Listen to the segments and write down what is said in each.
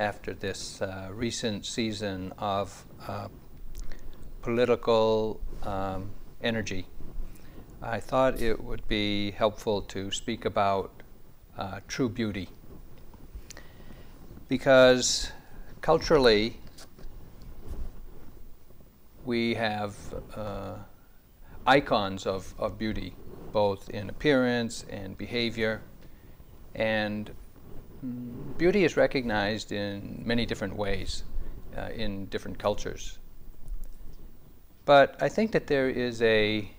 after this uh, recent season of uh, political um, energy. I thought it would be helpful to speak about uh, true beauty. Because culturally, we have uh, icons of, of beauty, both in appearance and behavior. And beauty is recognized in many different ways uh, in different cultures. But I think that there is a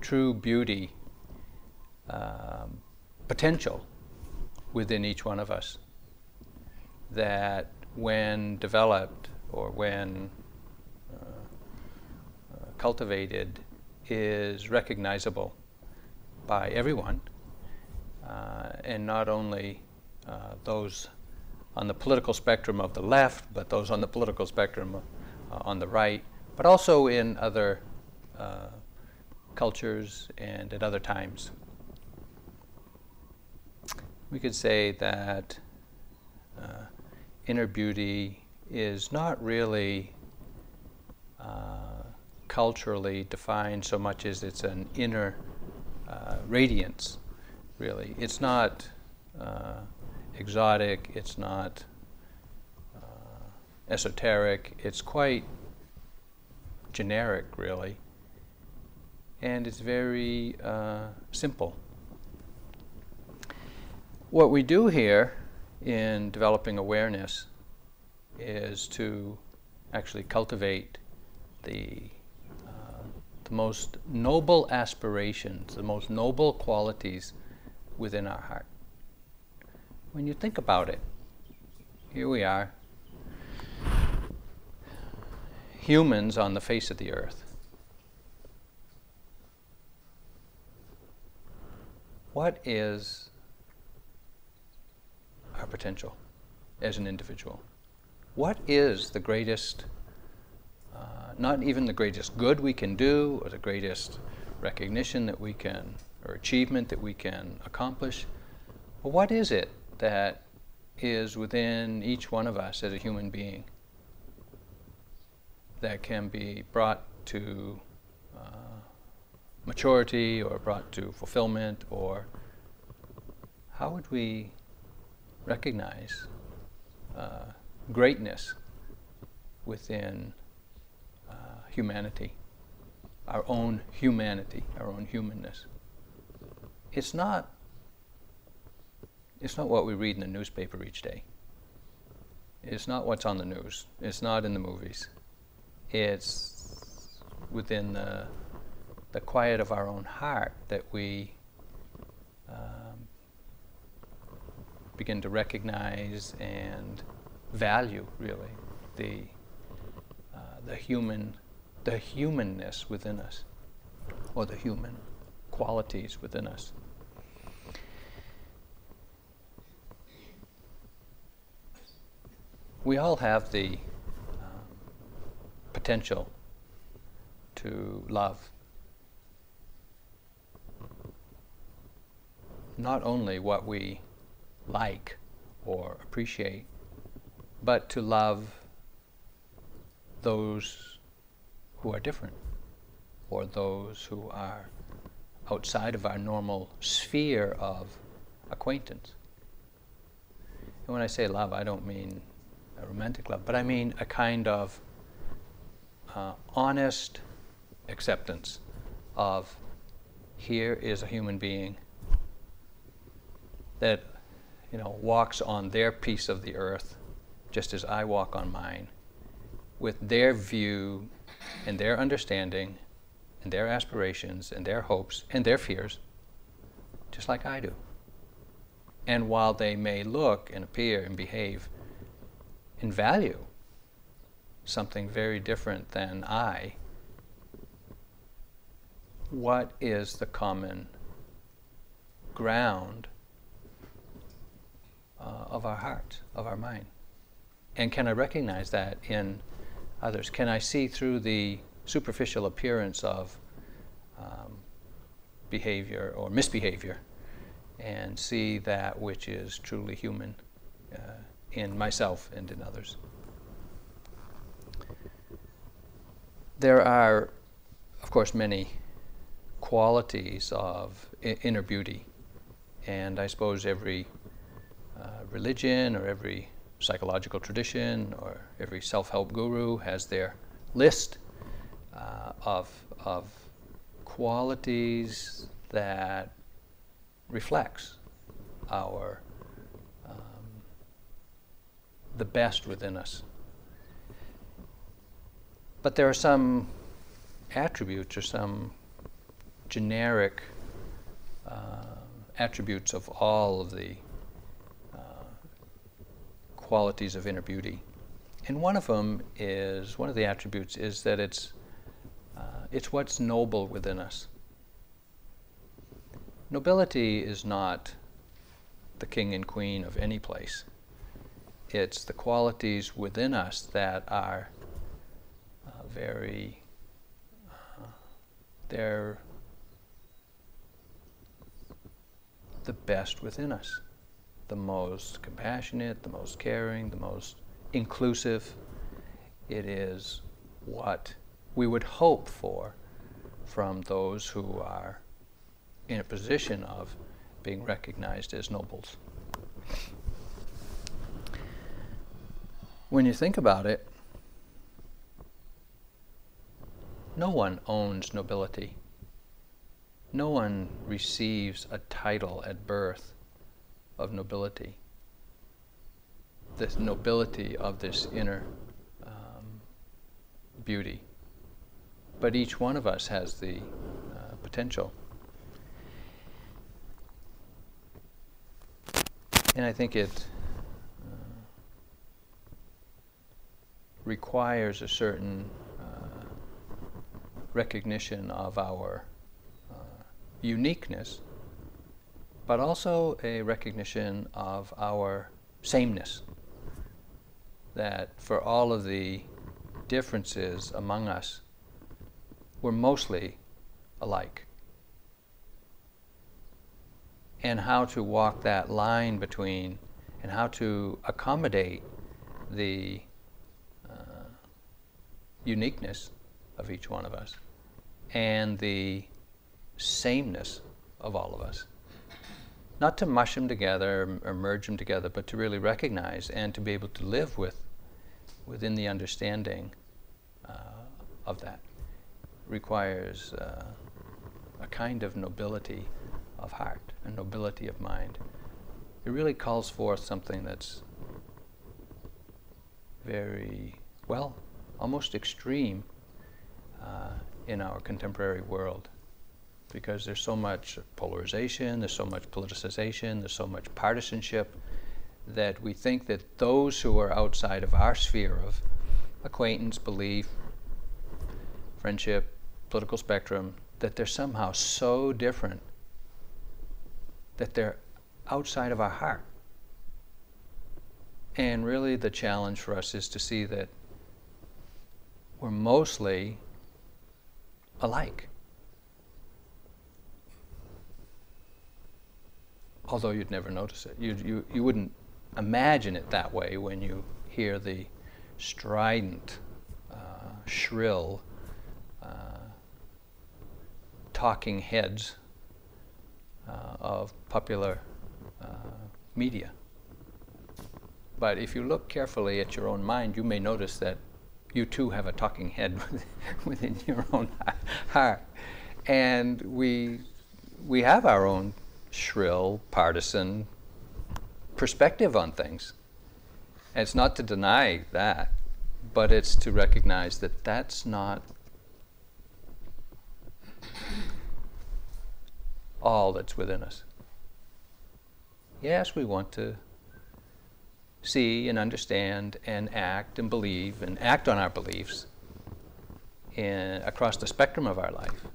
true beauty um, potential within each one of us that when developed or when uh, uh, cultivated is recognizable by everyone uh, and not only uh, those on the political spectrum of the left but those on the political spectrum uh, on the right but also in other uh, cultures and at other times we could say that uh, inner beauty is not really uh, culturally defined so much as it's an inner uh, radiance, really. It's not uh, exotic, it's not uh, esoteric, it's quite generic, really. And it's very uh, simple what we do here in developing awareness is to actually cultivate the, uh, the most noble aspirations, the most noble qualities within our heart. When you think about it, here we are, humans on the face of the earth. What is our potential as an individual. What is the greatest, uh, not even the greatest good we can do or the greatest recognition that we can, or achievement that we can accomplish, but what is it that is within each one of us as a human being that can be brought to uh, maturity or brought to fulfillment or how would we recognize uh, greatness within uh, humanity, our own humanity, our own humanness. It's not, it's not what we read in the newspaper each day. It's not what's on the news. It's not in the movies. It's within the, the quiet of our own heart that we um, begin to recognize and value really the uh, the human the humanness within us or the human qualities within us. We all have the um, potential to love. Not only what we like or appreciate, but to love those who are different or those who are outside of our normal sphere of acquaintance. And when I say love, I don't mean a romantic love, but I mean a kind of uh, honest acceptance of here is a human being that you know, walks on their piece of the earth, just as I walk on mine, with their view and their understanding and their aspirations and their hopes and their fears, just like I do. And while they may look and appear and behave and value something very different than I, what is the common ground uh, of our heart, of our mind? And can I recognize that in others? Can I see through the superficial appearance of um, behavior or misbehavior and see that which is truly human uh, in myself and in others. There are, of course, many qualities of inner beauty, and I suppose every uh, religion or every psychological tradition or every self help guru has their list uh, of, of qualities that reflects our the best within us. But there are some attributes or some generic uh, attributes of all of the uh, qualities of inner beauty. And one of them is, one of the attributes is that it's, uh, it's what's noble within us. Nobility is not the king and queen of any place. It's the qualities within us that are uh, very, uh, they're the best within us. The most compassionate, the most caring, the most inclusive. It is what we would hope for from those who are in a position of being recognized as nobles. When you think about it, no one owns nobility. No one receives a title at birth of nobility. This nobility of this inner um, beauty. But each one of us has the uh, potential. And I think it requires a certain uh, recognition of our uh, uniqueness, but also a recognition of our sameness. That for all of the differences among us, we're mostly alike and how to walk that line between and how to accommodate the uniqueness of each one of us and the sameness of all of us. Not to mush them together or merge them together, but to really recognize and to be able to live with within the understanding uh, of that requires uh, a kind of nobility of heart and nobility of mind. It really calls forth something that's very, well, almost extreme uh, in our contemporary world because there's so much polarization, there's so much politicization, there's so much partisanship that we think that those who are outside of our sphere of acquaintance, belief, friendship, political spectrum, that they're somehow so different that they're outside of our heart. And really, the challenge for us is to see that we're mostly alike. Although you'd never notice it. You, you, you wouldn't imagine it that way when you hear the strident, uh, shrill, uh, talking heads uh, of popular uh, media. But if you look carefully at your own mind, you may notice that you too have a talking head within your own heart. And we, we have our own shrill, partisan perspective on things. And it's not to deny that, but it's to recognize that that's not all that's within us. Yes, we want to see and understand and act and believe and act on our beliefs in, across the spectrum of our life,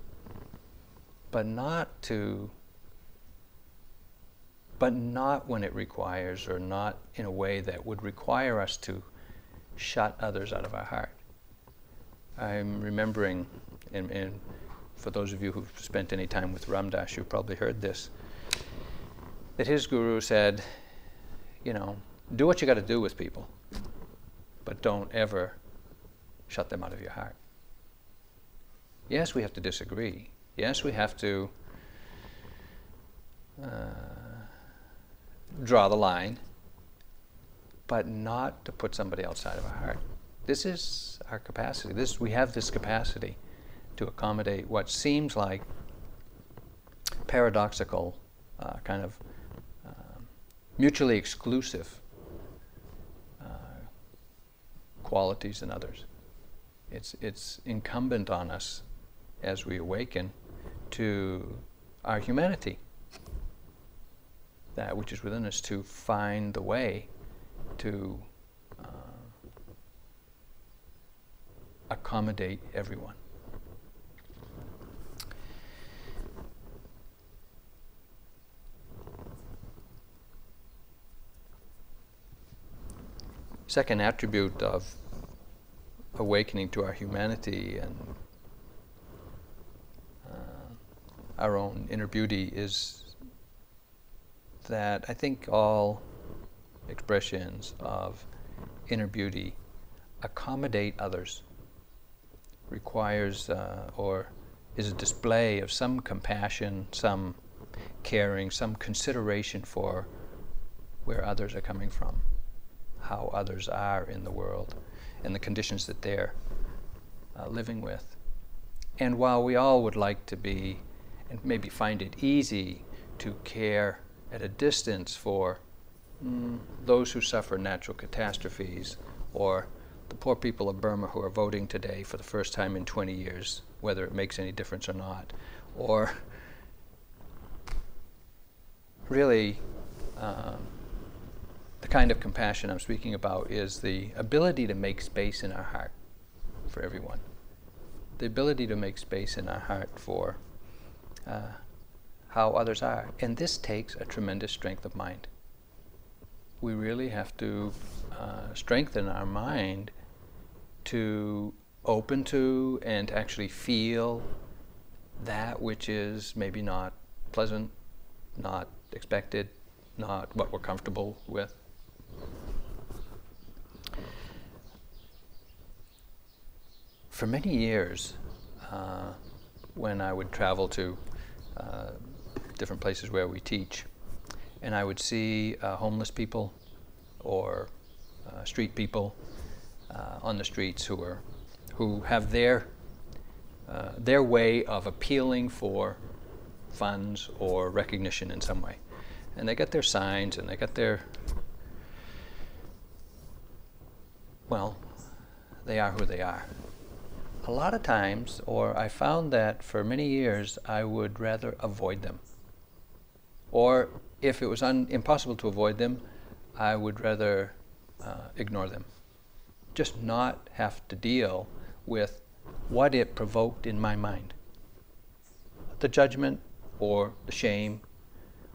but not to but not when it requires or not in a way that would require us to shut others out of our heart. I'm remembering, in, in for those of you who've spent any time with Ram Dass, you've probably heard this, that his guru said, you know, do what you got to do with people, but don't ever shut them out of your heart. Yes, we have to disagree. Yes, we have to uh, draw the line, but not to put somebody outside of our heart. This is our capacity. This we have this capacity to accommodate what seems like paradoxical, uh, kind of uh, mutually exclusive uh, qualities in others. It's, it's incumbent on us as we awaken to our humanity, that which is within us, to find the way to uh, accommodate everyone. Second attribute of awakening to our humanity and uh, our own inner beauty is that I think all expressions of inner beauty accommodate others, requires uh, or is a display of some compassion, some caring, some consideration for where others are coming from, how others are in the world, and the conditions that they're uh, living with. And while we all would like to be, and maybe find it easy to care at a distance for mm, those who suffer natural catastrophes or the poor people of Burma who are voting today for the first time in 20 years, whether it makes any difference or not, or really um, the kind of compassion I'm speaking about is the ability to make space in our heart for everyone. The ability to make space in our heart for uh, how others are. And this takes a tremendous strength of mind. We really have to uh, strengthen our mind to open to and actually feel that which is maybe not pleasant, not expected, not what we're comfortable with. For many years, uh, when I would travel to uh, different places where we teach, and I would see uh, homeless people or uh, street people uh, on the streets who are who have their uh, their way of appealing for funds or recognition in some way, and they got their signs and they got their well, they are who they are a lot of times, or I found that for many years, I would rather avoid them. Or if it was impossible to avoid them, I would rather uh, ignore them. Just not have to deal with what it provoked in my mind the judgment, or the shame,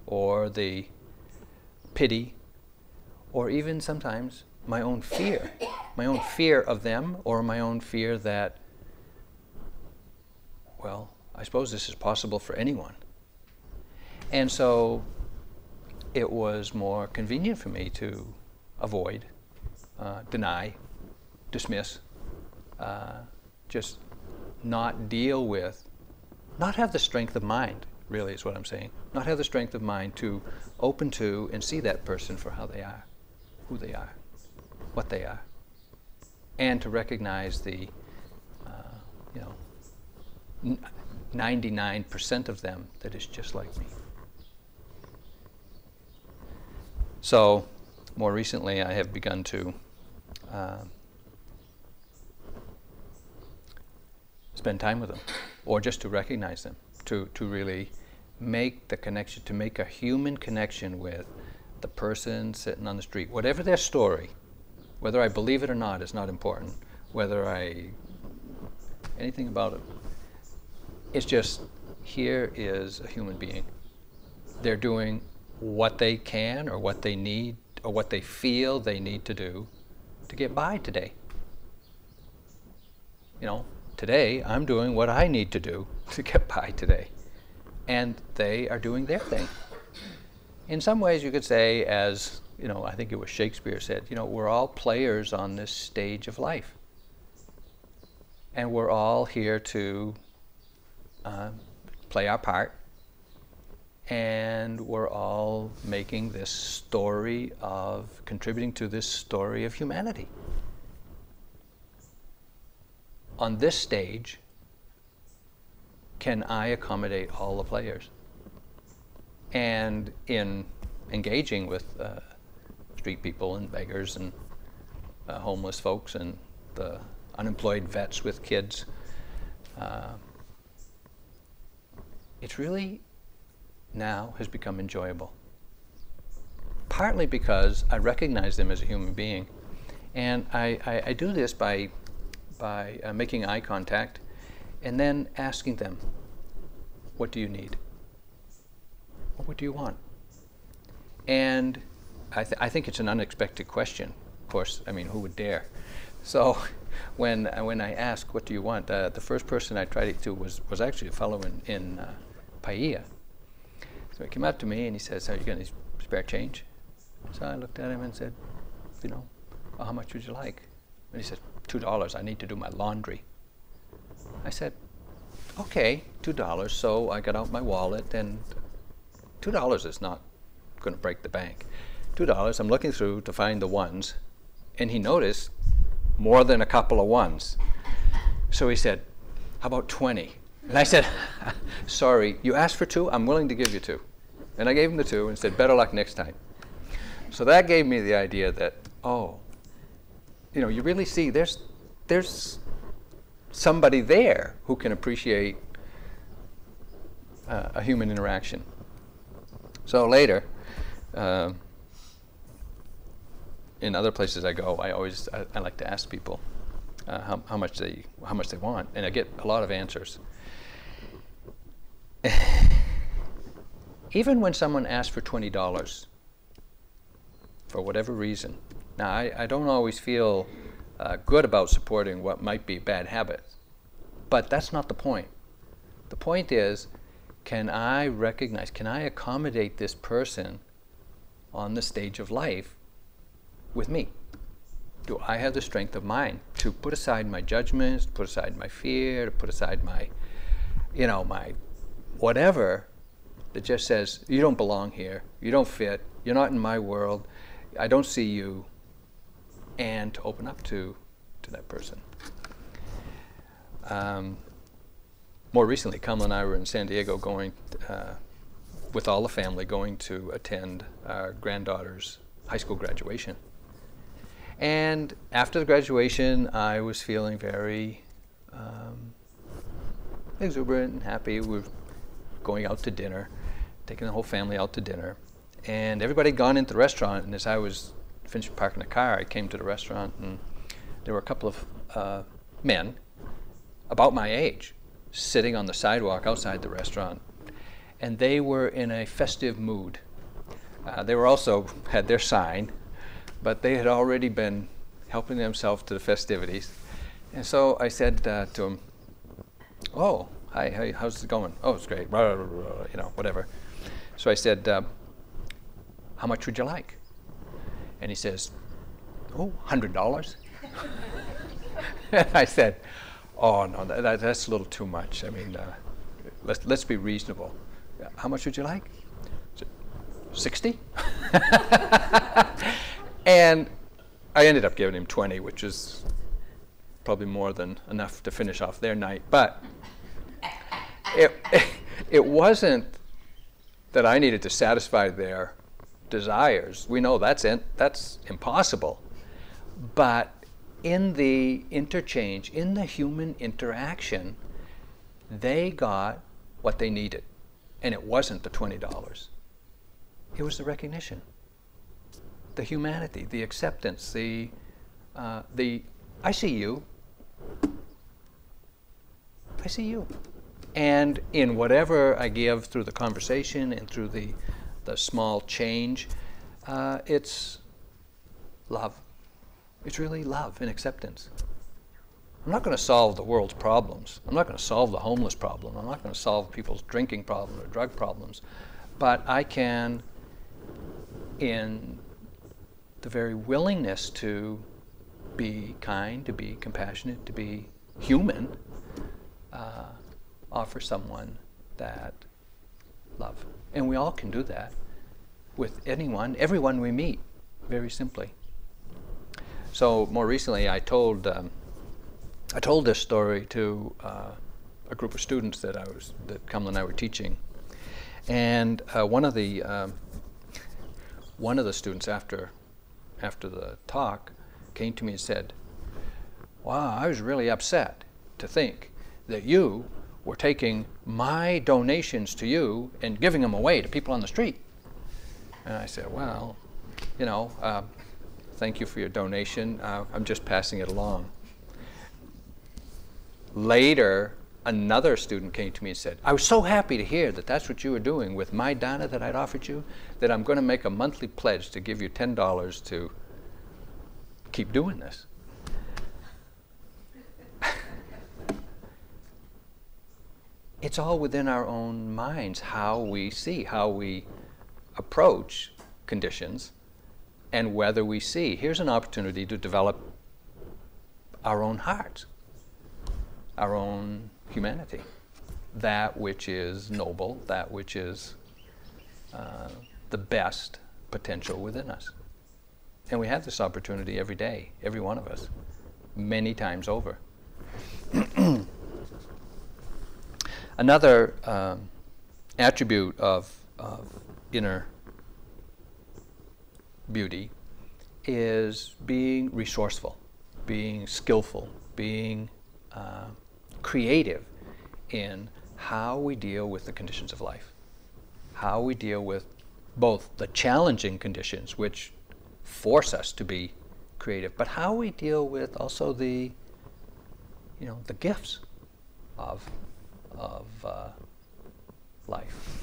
or the pity, or even sometimes my own fear. My own fear of them, or my own fear that well, I suppose this is possible for anyone. And so it was more convenient for me to avoid, uh, deny, dismiss, uh, just not deal with, not have the strength of mind, really, is what I'm saying. Not have the strength of mind to open to and see that person for how they are, who they are, what they are, and to recognize the, uh, you know, 99% of them that is just like me. So, more recently, I have begun to uh, spend time with them, or just to recognize them, to, to really make the connection, to make a human connection with the person sitting on the street, whatever their story, whether I believe it or not is not important, whether I, anything about it. It's just here is a human being. They're doing what they can or what they need or what they feel they need to do to get by today. You know, today I'm doing what I need to do to get by today. And they are doing their thing. In some ways, you could say, as you know, I think it was Shakespeare said, you know, we're all players on this stage of life. And we're all here to uh, play our part. And we're all making this story of, contributing to this story of humanity. On this stage, can I accommodate all the players? And in engaging with uh, street people and beggars and uh, homeless folks and the unemployed vets with kids, uh, it's really now has become enjoyable. Partly because I recognize them as a human being. And I, I, I do this by, by uh, making eye contact and then asking them, What do you need? What do you want? And I, th- I think it's an unexpected question. Of course, I mean, who would dare? So when, when I ask, What do you want? Uh, the first person I tried it to was, was actually a fellow in, in uh, So he came up to me and he says, Are you going to spare change? So I looked at him and said, You know, well, how much would you like? And he said, $2. I need to do my laundry. I said, okay, $2. So I got out my wallet, and $2 is not going to break the bank. $2, I'm looking through to find the ones, and he noticed more than a couple of ones. So he said, how about 20? And I said, sorry, you asked for two, I'm willing to give you two. And I gave him the two and said, better luck next time. So that gave me the idea that, oh, you know, you really see there's, there's somebody there who can appreciate uh, a human interaction. So later, uh, in other places I go, I always I, I like to ask people uh, how, how, much they how much they want, and I get a lot of answers. Even when someone asks for twenty dollars, for whatever reason, now I, I don't always feel uh, good about supporting what might be bad habits. But that's not the point. The point is, can I recognize, can I accommodate this person on the stage of life with me? Do I have the strength of mind to put aside my judgments, to put aside my fear, to put aside my, you know, my whatever that just says, you don't belong here, you don't fit, you're not in my world, I don't see you, and to open up to, to that person. Um, more recently, Kamala and I were in San Diego going uh, with all the family going to attend our granddaughter's high school graduation. And after the graduation, I was feeling very um, exuberant and happy. We going out to dinner, taking the whole family out to dinner. And everybody had gone into the restaurant, and as I was finished parking the car, I came to the restaurant, and there were a couple of uh, men about my age sitting on the sidewalk outside the restaurant, and they were in a festive mood. Uh, they were also had their sign, but they had already been helping themselves to the festivities. And so I said uh, to them, "Oh, hi, hi, how's it going? Oh, it's great. Blah, blah, blah, you know, whatever." So I said, uh, "How much would you like?" And he says, Oh, $100? and I said, Oh, no, that, that's a little too much. I mean, uh, let's, let's be reasonable. How much would you like? 60? and I ended up giving him 20, which is probably more than enough to finish off their night. But it, it wasn't that I needed to satisfy their desires. We know that's in, that's impossible. But in the interchange, in the human interaction, they got what they needed. And it wasn't the $20. It was the recognition, the humanity, the acceptance, the, uh, the I see you. I see you. And in whatever I give through the conversation and through the the small change, uh, it's love. It's really love and acceptance. I'm not going to solve the world's problems. I'm not going to solve the homeless problem. I'm not going to solve people's drinking problems or drug problems. But I can, in the very willingness to be kind, to be compassionate, to be human, uh, offer someone that love. And we all can do that with anyone, everyone we meet, very simply. So more recently, I told um, I told this story to uh, a group of students that I was that Kamala and I were teaching, and uh, one of the um, one of the students after after the talk came to me and said, "Wow, I was really upset to think that you were taking my donations to you and giving them away to people on the street." And I said, "Well, you know, uh, thank you for your donation. Uh, I'm just passing it along." Later, another student came to me and said, I was so happy to hear that that's what you were doing with my dana that I'd offered you, that I'm going to make a monthly pledge to give you $10 to keep doing this. It's all within our own minds how we see, how we approach conditions, and whether we see. Here's an opportunity to develop our own hearts, our own humanity, that which is noble, that which is uh, the best potential within us. And we have this opportunity every day, every one of us, many times over. Another um, attribute of, of inner beauty is being resourceful, being skillful, being uh, creative in how we deal with the conditions of life, how we deal with both the challenging conditions, which force us to be creative, but how we deal with also the, you know, the gifts of, of uh, life.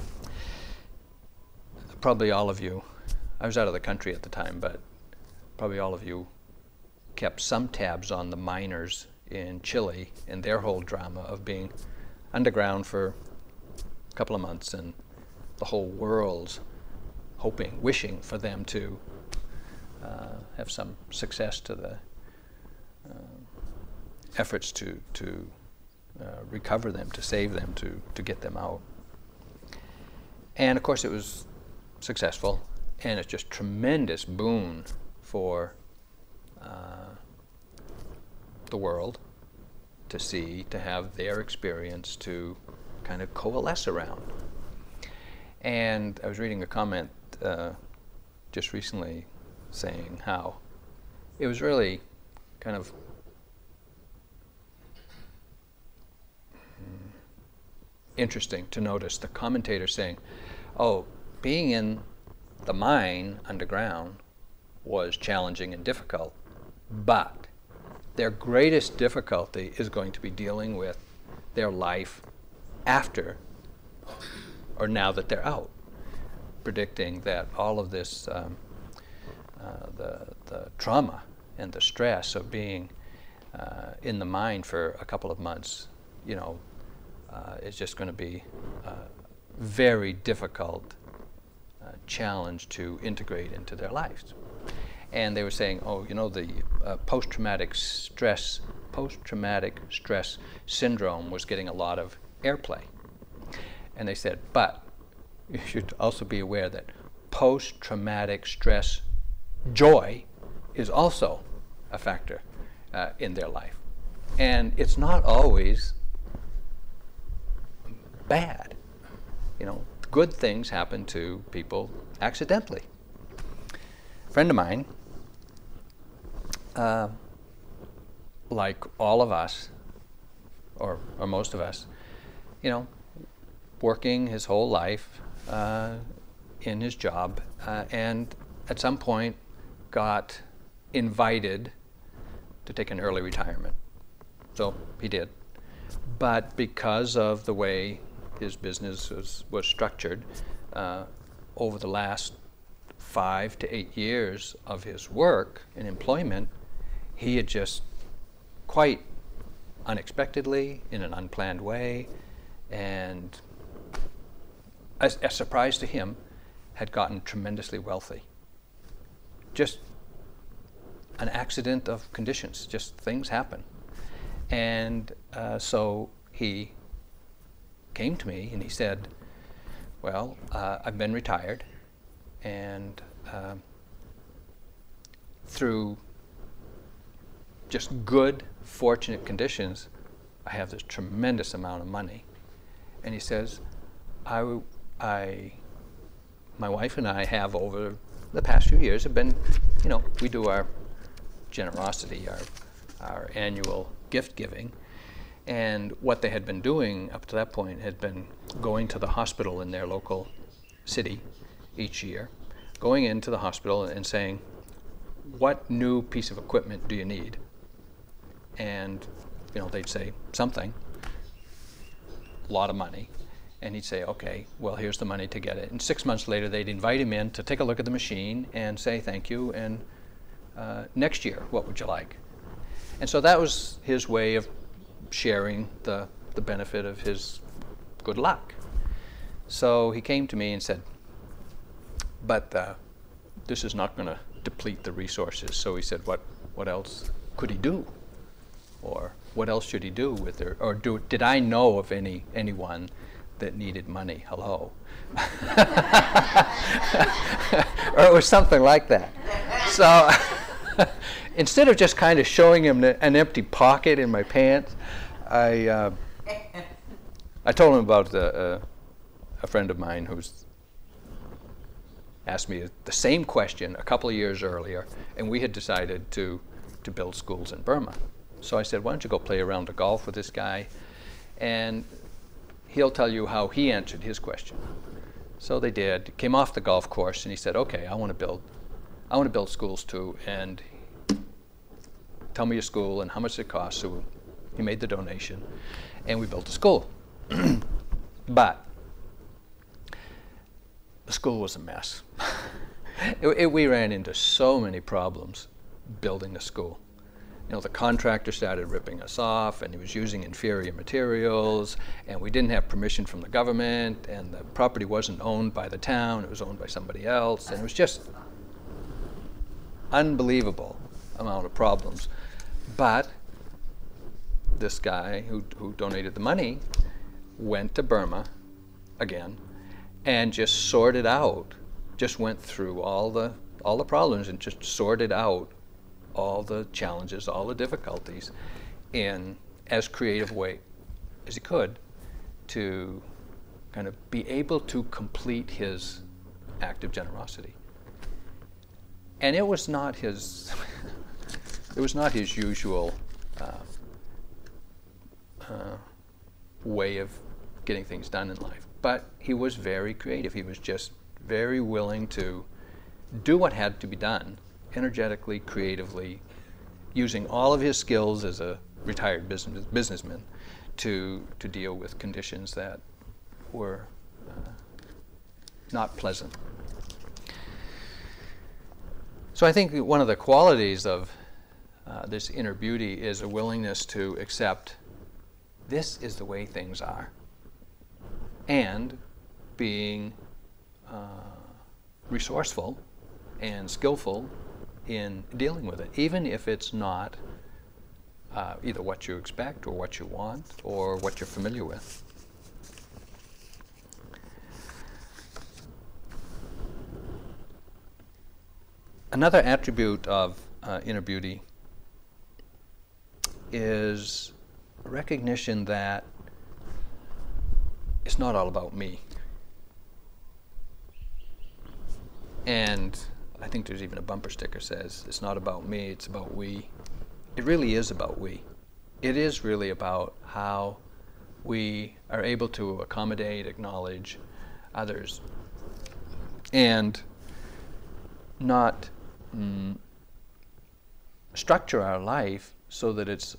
Probably all of you, I was out of the country at the time, but probably all of you kept some tabs on the miners in Chile and their whole drama of being underground for a couple of months and the whole world's hoping, wishing for them to uh, have some success to the uh, efforts to, to uh, recover them, to save them, to, to get them out. And of course, it was successful, and it's just tremendous boon for uh, the world to see, to have their experience to kind of coalesce around. And I was reading a comment uh, just recently saying how it was really kind of interesting to notice the commentator saying, oh, being in the mine underground was challenging and difficult, but their greatest difficulty is going to be dealing with their life after or now that they're out, predicting that all of this, um, uh, the, the trauma and the stress of being uh, in the mine for a couple of months, you know, uh, is just going to be a very difficult uh, challenge to integrate into their lives and they were saying, oh, you know, the uh, post-traumatic stress, post-traumatic stress syndrome was getting a lot of airplay. And they said, but you should also be aware that post-traumatic stress joy is also a factor uh, in their life. And it's not always bad. You know, good things happen to people accidentally. A friend of mine uh, like all of us, or, or most of us, you know, working his whole life uh, in his job, uh, and at some point got invited to take an early retirement. So he did. But because of the way his business was, was structured, uh, over the last five to eight years of his work and employment, he had just quite unexpectedly, in an unplanned way, and a, a surprise to him, had gotten tremendously wealthy. Just an accident of conditions. Just things happen. And uh, so he came to me and he said, Well, uh, I've been retired, and uh, through just good, fortunate conditions, I have this tremendous amount of money. And he says, I, I, my wife and I have over the past few years have been, you know, we do our generosity, our, our annual gift giving. And what they had been doing up to that point had been going to the hospital in their local city each year, going into the hospital and saying, What new piece of equipment do you need? And you know, they'd say something, a lot of money. And he'd say, okay, well, here's the money to get it. And six months later, they'd invite him in to take a look at the machine and say thank you. And uh, next year, what would you like? And so that was his way of sharing the, the benefit of his good luck. So he came to me and said, but uh, this is not going to deplete the resources. So he said, what, what else could he do? Or what else should he do with it? Or do, did I know of any anyone that needed money? Hello. or it was something like that. So instead of just kind of showing him an empty pocket in my pants, I, uh, I told him about uh, a friend of mine who's asked me the same question a couple of years earlier, and we had decided to, to build schools in Burma. So I said, why don't you go play around the golf with this guy? And he'll tell you how he answered his question. So they did. Came off the golf course and he said, okay, I want to build, I want to build schools too. And tell me your school and how much it costs. So he made the donation and we built a school. but the school was a mess. it, it, we ran into so many problems building the school you know, the contractor started ripping us off and he was using inferior materials and we didn't have permission from the government and the property wasn't owned by the town, it was owned by somebody else and it was just unbelievable amount of problems. But this guy who, who donated the money went to Burma again and just sorted out, just went through all the all the problems and just sorted out all the challenges, all the difficulties in as creative way as he could to kind of be able to complete his act of generosity. And it was not his it was not his usual uh, uh, way of getting things done in life. But he was very creative. He was just very willing to do what had to be done energetically, creatively, using all of his skills as a retired business, businessman to, to deal with conditions that were uh, not pleasant. So I think one of the qualities of uh, this inner beauty is a willingness to accept this is the way things are and being uh, resourceful and skillful in dealing with it, even if it's not uh, either what you expect or what you want or what you're familiar with. Another attribute of uh, inner beauty is recognition that it's not all about me. And I think there's even a bumper sticker says, it's not about me, it's about we. It really is about we. It is really about how we are able to accommodate, acknowledge others, and not mm, structure our life so that it's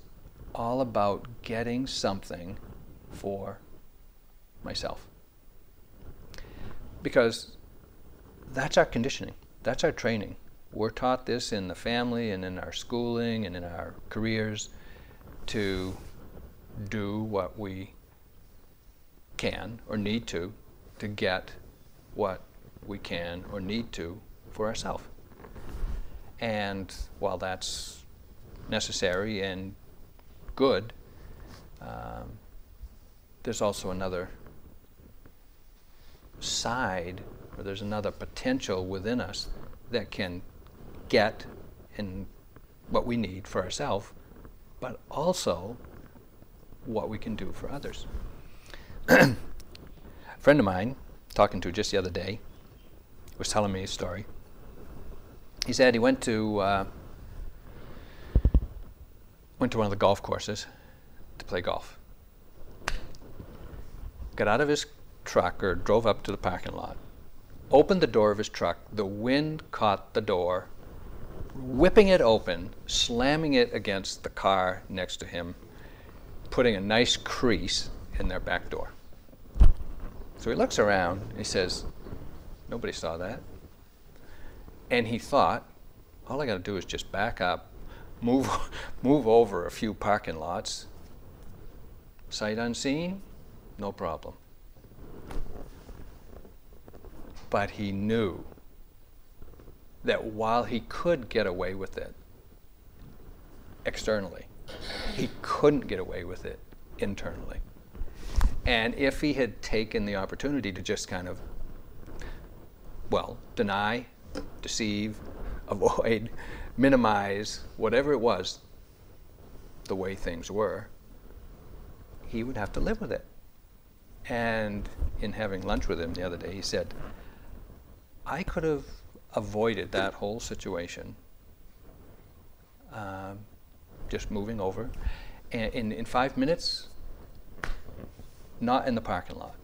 all about getting something for myself. Because that's our conditioning. That's our training. We're taught this in the family and in our schooling and in our careers to do what we can or need to to get what we can or need to for ourselves. And while that's necessary and good, um, there's also another side, or there's another potential within us that can get in what we need for ourselves, but also what we can do for others. a friend of mine, talking to just the other day, was telling me a story. He said he went to uh, went to one of the golf courses to play golf. Got out of his truck or drove up to the parking lot, opened the door of his truck. The wind caught the door, whipping it open, slamming it against the car next to him, putting a nice crease in their back door. So he looks around, he says, Nobody saw that. And he thought, all I got to do is just back up, move, move over a few parking lots, sight unseen, no problem. But he knew that while he could get away with it externally, he couldn't get away with it internally. And if he had taken the opportunity to just kind of, well, deny, deceive, avoid, minimize, whatever it was, the way things were, he would have to live with it. And in having lunch with him the other day, he said, I could have avoided that whole situation um, just moving over. And in, in five minutes, not in the parking lot.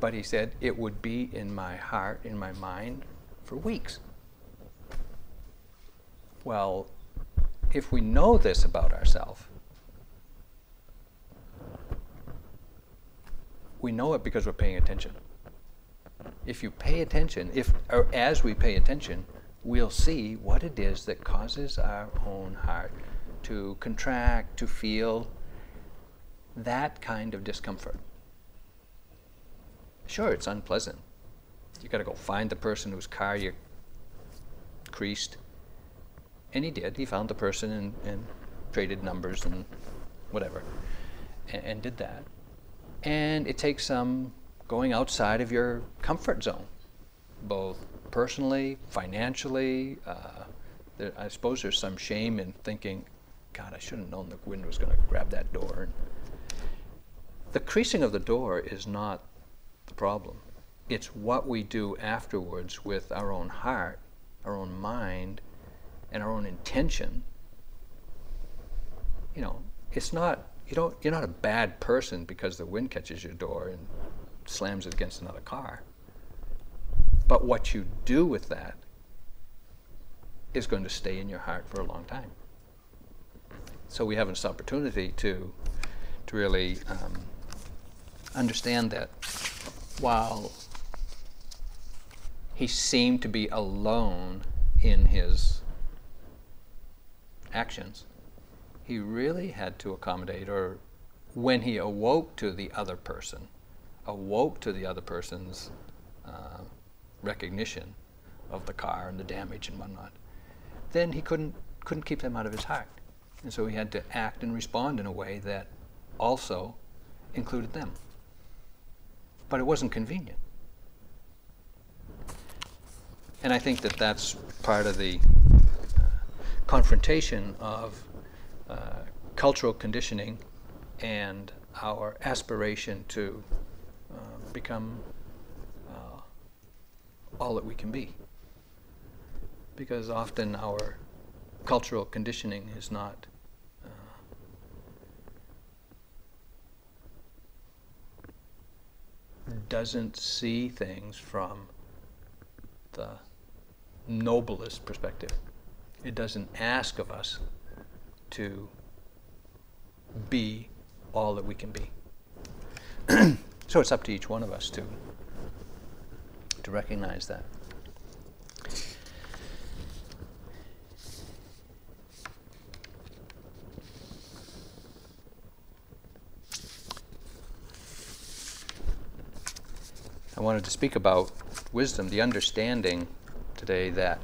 But he said it would be in my heart, in my mind, for weeks. Well, if we know this about ourselves, we know it because we're paying attention. If you pay attention, if or as we pay attention, we'll see what it is that causes our own heart to contract, to feel that kind of discomfort. Sure, it's unpleasant. You got to go find the person whose car you creased. And he did. He found the person and, and traded numbers and whatever, and, and did that and it takes some going outside of your comfort zone, both personally, financially. Uh, there, I suppose there's some shame in thinking, God, I should have known the wind was going to grab that door. The creasing of the door is not the problem. It's what we do afterwards with our own heart, our own mind, and our own intention. You know, it's not you don't, you're not a bad person because the wind catches your door and slams it against another car. But what you do with that is going to stay in your heart for a long time. So we have this opportunity to, to really um, understand that while he seemed to be alone in his actions, he really had to accommodate, or when he awoke to the other person, awoke to the other person's uh, recognition of the car and the damage and whatnot, then he couldn't couldn't keep them out of his heart, and so he had to act and respond in a way that also included them. But it wasn't convenient, and I think that that's part of the uh, confrontation of uh, cultural conditioning and our aspiration to uh, become uh, all that we can be. Because often our cultural conditioning is not uh, doesn't see things from the noblest perspective. It doesn't ask of us to be all that we can be. so it's up to each one of us to to recognize that. I wanted to speak about wisdom, the understanding today that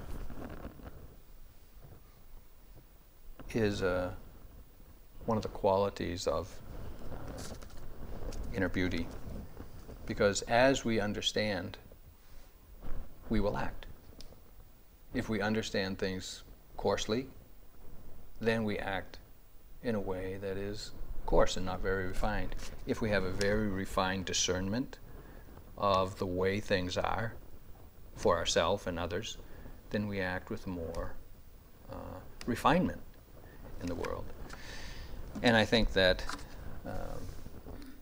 is uh, one of the qualities of inner beauty. Because as we understand, we will act. If we understand things coarsely, then we act in a way that is coarse and not very refined. If we have a very refined discernment of the way things are for ourselves and others, then we act with more uh, refinement in the world. And I think that um,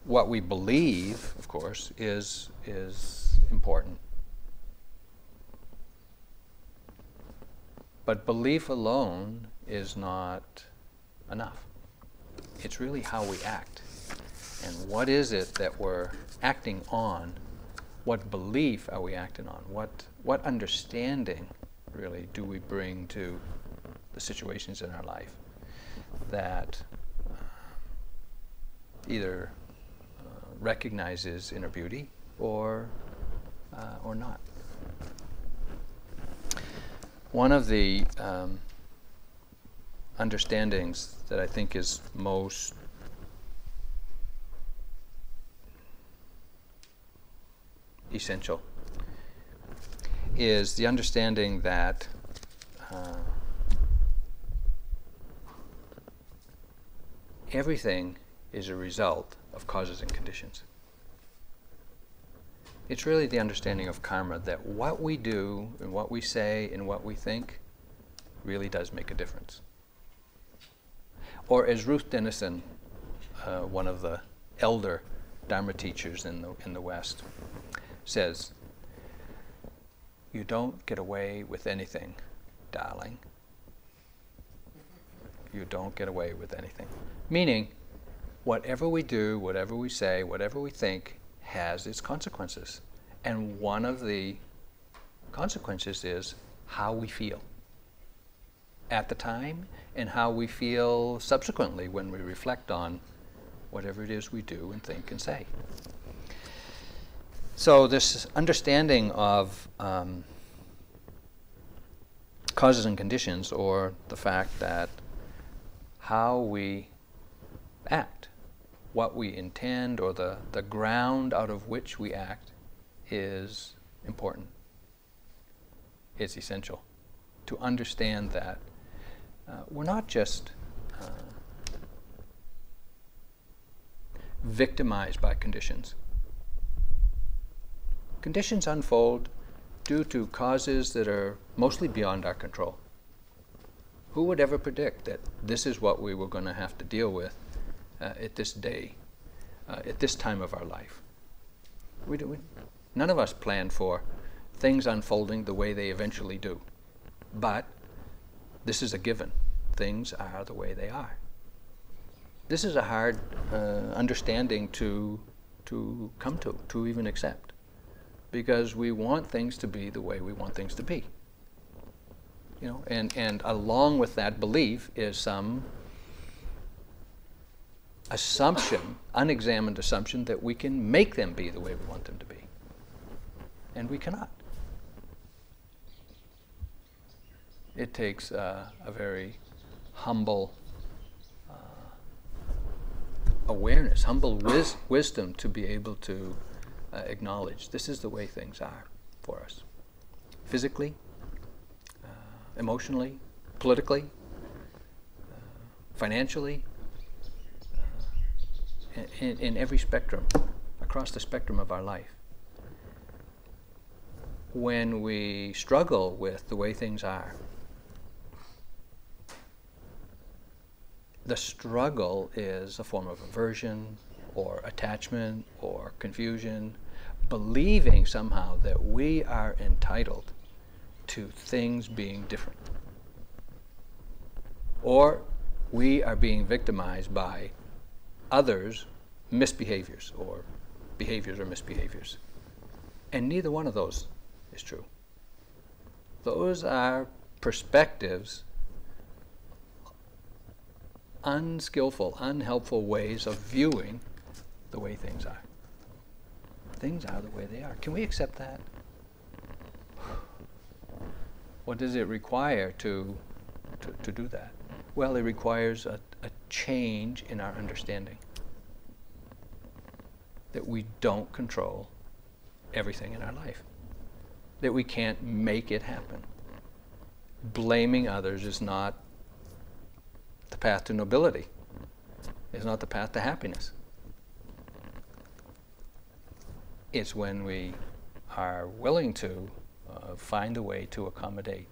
what we believe, of course, is, is important. But belief alone is not enough. It's really how we act. And what is it that we're acting on? What belief are we acting on? What, what understanding, really, do we bring to the situations in our life that uh, either uh, recognizes inner beauty or, uh, or not? One of the um, understandings that I think is most essential is the understanding that uh, everything is a result of causes and conditions. It's really the understanding of karma that what we do and what we say and what we think really does make a difference. Or as Ruth Denison, uh, one of the elder Dharma teachers in the, in the West, says, You don't get away with anything, darling. You don't get away with anything. Meaning, whatever we do, whatever we say, whatever we think has its consequences. And one of the consequences is how we feel at the time and how we feel subsequently when we reflect on whatever it is we do and think and say. So, this understanding of um, causes and conditions, or the fact that how we act, what we intend, or the, the ground out of which we act, is important. It's essential to understand that uh, we're not just uh, victimized by conditions. Conditions unfold due to causes that are mostly beyond our control. Who would ever predict that this is what we were going to have to deal with uh, at this day, uh, at this time of our life? We, do, we, none of us planned for things unfolding the way they eventually do. But this is a given. Things are the way they are. This is a hard uh, understanding to, to come to, to even accept, because we want things to be the way we want things to be. You know, and, and along with that belief is some assumption, unexamined assumption, that we can make them be the way we want them to be. And we cannot. it takes uh, a very humble uh, awareness, humble wis- wisdom to be able to uh, acknowledge this is the way things are for us physically, uh, emotionally, politically, uh, financially, uh, in, in every spectrum, across the spectrum of our life. When we struggle with the way things are, the struggle is a form of aversion or attachment or confusion, believing somehow that we are entitled to things being different. Or we are being victimized by others' misbehaviors or behaviors or misbehaviors. And neither one of those is true. Those are perspectives unskillful, unhelpful ways of viewing the way things are. Things are the way they are. Can we accept that? What does it require to, to, to do that? Well, it requires a, a change in our understanding that we don't control everything in our life, that we can't make it happen. Blaming others is not the path to nobility, it's not the path to happiness. It's when we are willing to uh, find a way to accommodate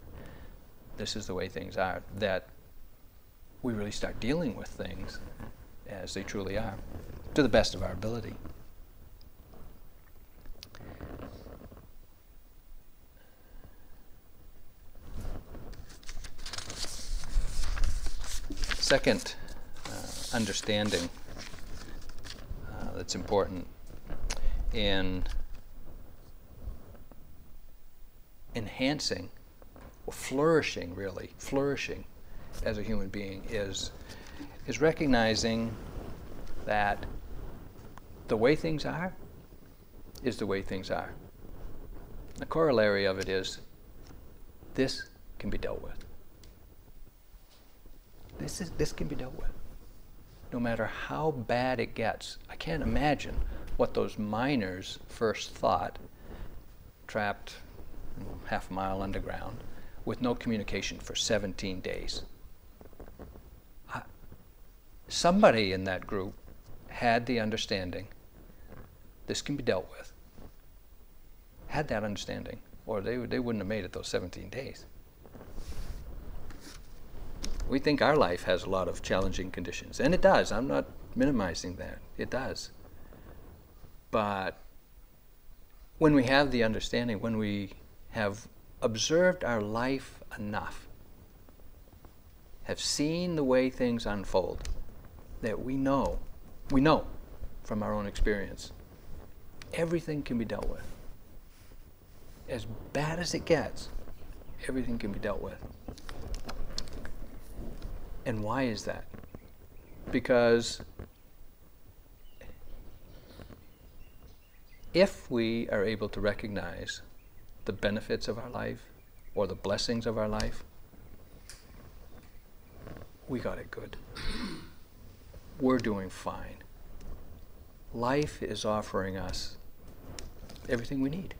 this is the way things are that we really start dealing with things as they truly are to the best of our ability. Second uh, understanding uh, that's important in enhancing or flourishing really flourishing as a human being is is recognizing that the way things are is the way things are. The corollary of it is this can be dealt with. This, is, this can be dealt with. No matter how bad it gets. I can't imagine what those miners first thought, trapped half a mile underground, with no communication for 17 days. somebody in that group had the understanding this can be dealt with. Had that understanding, or they, they wouldn't have made it those 17 days we think our life has a lot of challenging conditions, and it does. I'm not minimizing that. It does. But when we have the understanding, when we have observed our life enough, have seen the way things unfold, that we know, we know from our own experience, everything can be dealt with. As bad as it gets, everything can be dealt with. And why is that? Because if we are able to recognize the benefits of our life or the blessings of our life, we got it good. We're doing fine. Life is offering us everything we need.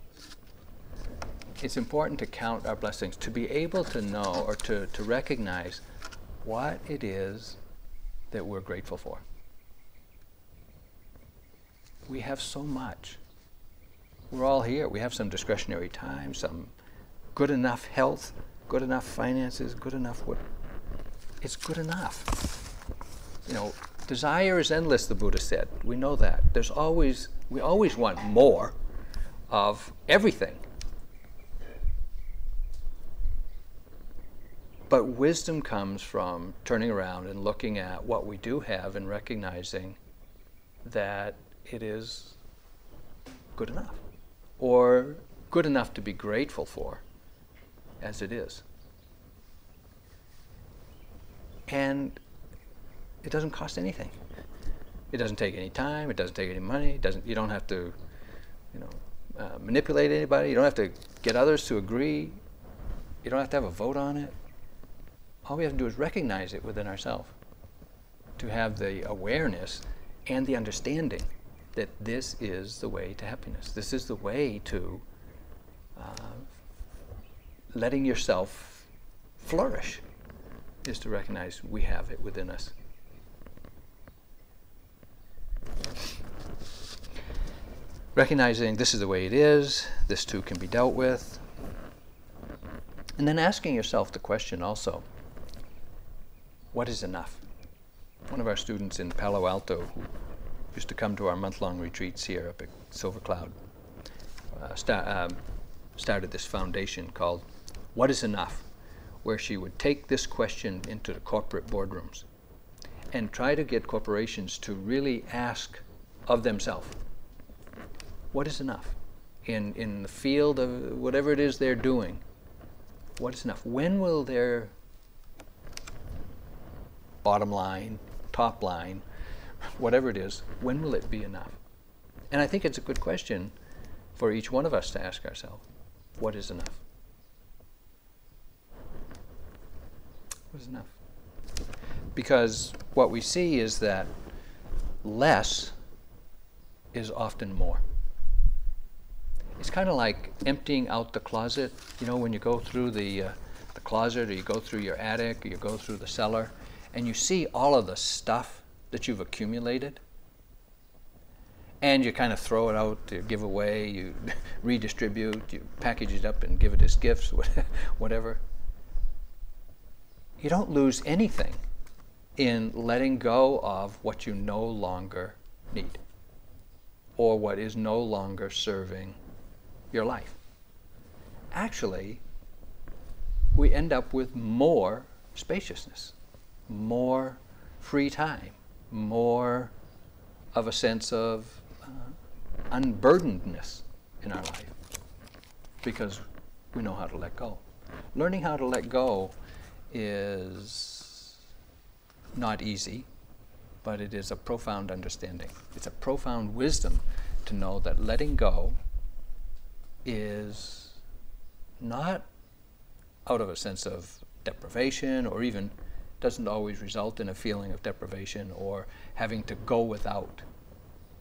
It's important to count our blessings, to be able to know or to, to recognize what it is that we're grateful for. We have so much. We're all here. We have some discretionary time, some good enough health, good enough finances, good enough what. It's good enough. You know, desire is endless, the Buddha said. We know that. There's always, we always want more of everything. But wisdom comes from turning around and looking at what we do have and recognizing that it is good enough or good enough to be grateful for as it is. And it doesn't cost anything. It doesn't take any time. It doesn't take any money. It doesn't. You don't have to, you know, uh, manipulate anybody. You don't have to get others to agree. You don't have to have a vote on it all we have to do is recognize it within ourselves, to have the awareness and the understanding that this is the way to happiness. This is the way to uh, letting yourself flourish, is to recognize we have it within us. Recognizing this is the way it is, this too can be dealt with. And then asking yourself the question also what is enough? One of our students in Palo Alto, who used to come to our month long retreats here up at Silver Cloud, uh, um, started this foundation called What is Enough? where she would take this question into the corporate boardrooms and try to get corporations to really ask of themselves what is enough in, in the field of whatever it is they're doing what is enough when will their bottom line, top line, whatever it is, when will it be enough? And I think it's a good question for each one of us to ask ourselves what is enough? What is enough? Because what we see is that less is often more. It's kind of like emptying out the closet. You know, when you go through the, uh, the closet or you go through your attic or you go through the cellar and you see all of the stuff that you've accumulated and you kind of throw it out you give away, you redistribute, you package it up and give it as gifts, whatever. You don't lose anything in letting go of what you no longer need or what is no longer serving your life. Actually, we end up with more spaciousness, more free time, more of a sense of uh, unburdenedness in our life because we know how to let go. Learning how to let go is not easy, but it is a profound understanding. It's a profound wisdom to know that letting go is not out of a sense of deprivation or even doesn't always result in a feeling of deprivation or having to go without.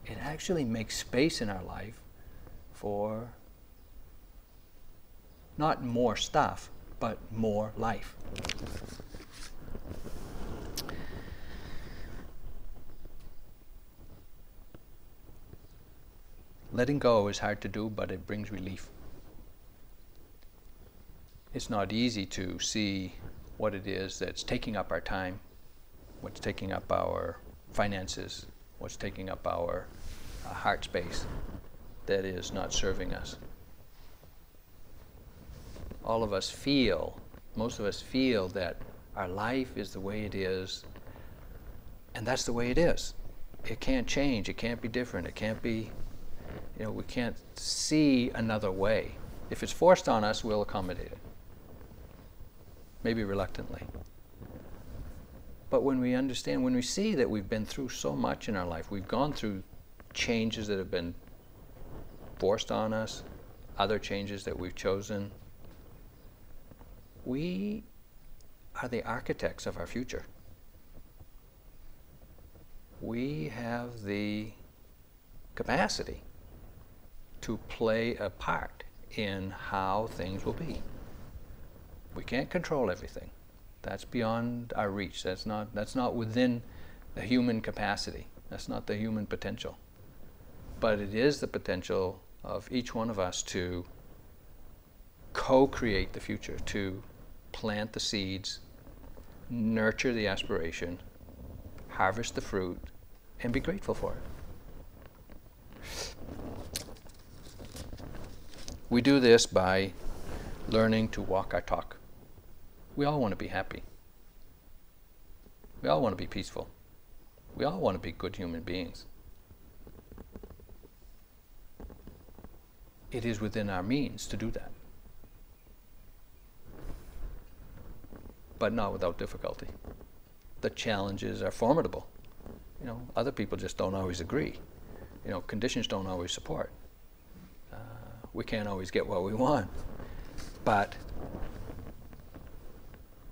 It actually makes space in our life for not more stuff, but more life. Letting go is hard to do, but it brings relief. It's not easy to see what it is that's taking up our time, what's taking up our finances, what's taking up our uh, heart space that is not serving us. All of us feel, most of us feel that our life is the way it is, and that's the way it is. It can't change, it can't be different, it can't be you know, we can't see another way. If it's forced on us, we'll accommodate it. Maybe reluctantly. But when we understand, when we see that we've been through so much in our life, we've gone through changes that have been forced on us, other changes that we've chosen, we are the architects of our future. We have the capacity to play a part in how things will be. We can't control everything. That's beyond our reach. That's not, that's not within the human capacity. That's not the human potential. But it is the potential of each one of us to co create the future, to plant the seeds, nurture the aspiration, harvest the fruit, and be grateful for it. We do this by learning to walk our talk. We all want to be happy. We all want to be peaceful. We all want to be good human beings. It is within our means to do that. But not without difficulty. The challenges are formidable. You know, other people just don't always agree. You know, conditions don't always support uh, we can't always get what we want. But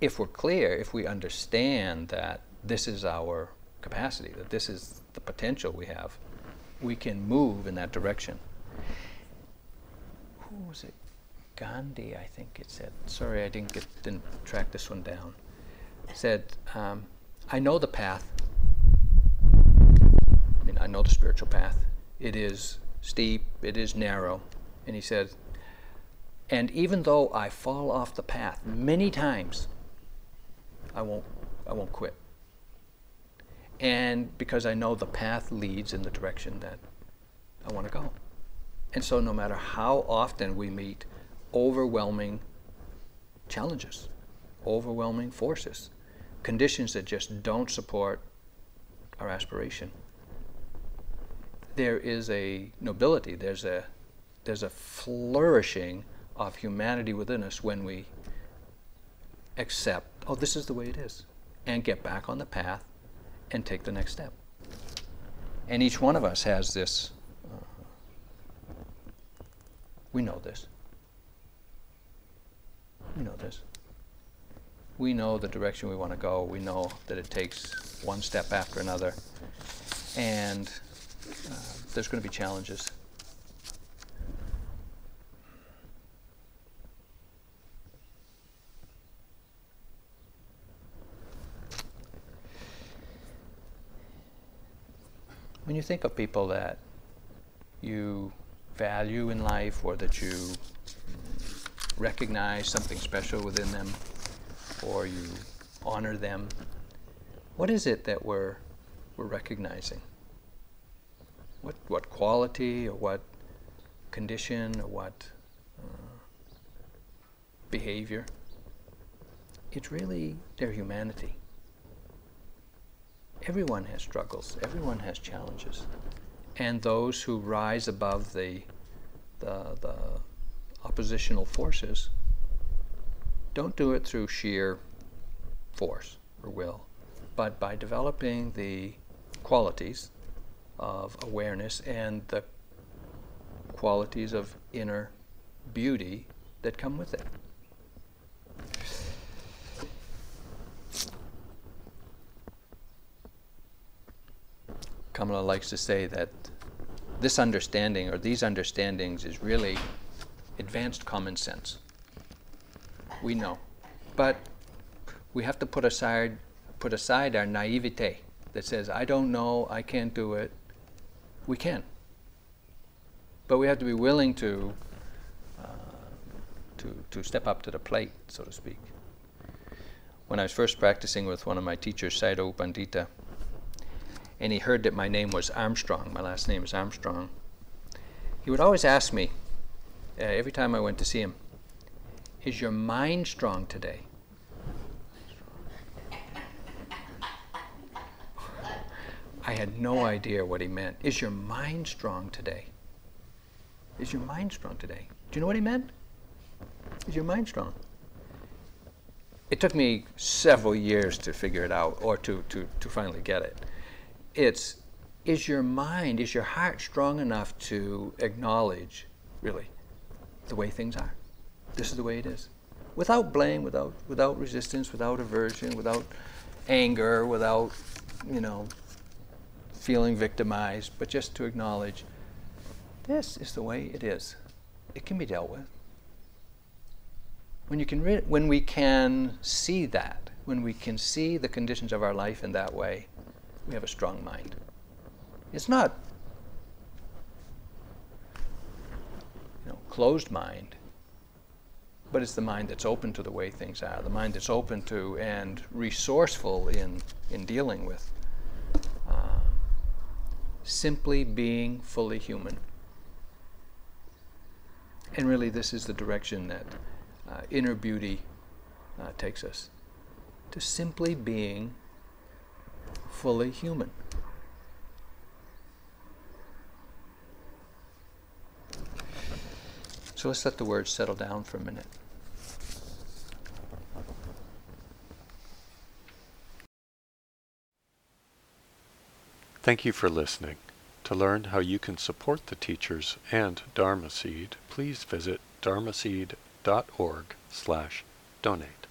if we're clear, if we understand that this is our capacity, that this is the potential we have, we can move in that direction. Who was it? Gandhi, I think it said. Sorry, I didn't get didn't track this one down. Said, um, "I know the path. I mean, I know the spiritual path. It is steep. It is narrow. And he said, and even though I fall off the path many times, I won't, I won't quit. And because I know the path leads in the direction that I want to go. And so, no matter how often we meet overwhelming challenges, overwhelming forces, conditions that just don't support our aspiration, there is a nobility, there's a there's a flourishing of humanity within us when we accept, oh, this is the way it is, and get back on the path and take the next step. And each one of us has this. Uh, we know this. We know this. we know the direction we want to go. We know that it takes one step after another. And uh, there's going to be challenges. When you think of people that you value in life or that you recognize something special within them or you honor them, what is it that we're, we're recognizing? What, what quality or what condition or what uh, behavior? It's really their humanity. Everyone has struggles, everyone has challenges. And those who rise above the, the, the oppositional forces don't do it through sheer force or will, but by developing the qualities of awareness and the qualities of inner beauty that come with it. Kamala likes to say that this understanding or these understandings is really advanced common sense. We know. But we have to put aside put aside our naivete that says, I don't know, I can't do it. We can. But we have to be willing to uh, to to step up to the plate, so to speak. When I was first practicing with one of my teachers, Sayadaw U Pandita, and he heard that my name was Armstrong, my last name is Armstrong, he would always ask me, uh, every time I went to see him, Is your mind strong today? I had no idea what he meant. Is your mind strong today? Is your mind strong today? Do you know what he meant? Is your mind strong? It took me several years to figure it out or to, to, to finally get it it's is your mind, is your heart strong enough to acknowledge, really, the way things are? This is the way it is. Without blame, without, without resistance, without aversion, without anger, without, you know, feeling victimized, but just to acknowledge this is the way it is. It can be dealt with. When, you can re- when we can see that, when we can see the conditions of our life in that way, we have a strong mind. It's not you know, closed mind, but it's the mind that's open to the way things are, the mind that's open to and resourceful in, in dealing with uh, simply being fully human. And really, this is the direction that uh, inner beauty uh, takes us to simply being fully human. So let's let the words settle down for a minute. Thank you for listening. To learn how you can support the teachers and Dharma Seed, please visit dharma dharmaseed.org slash donate.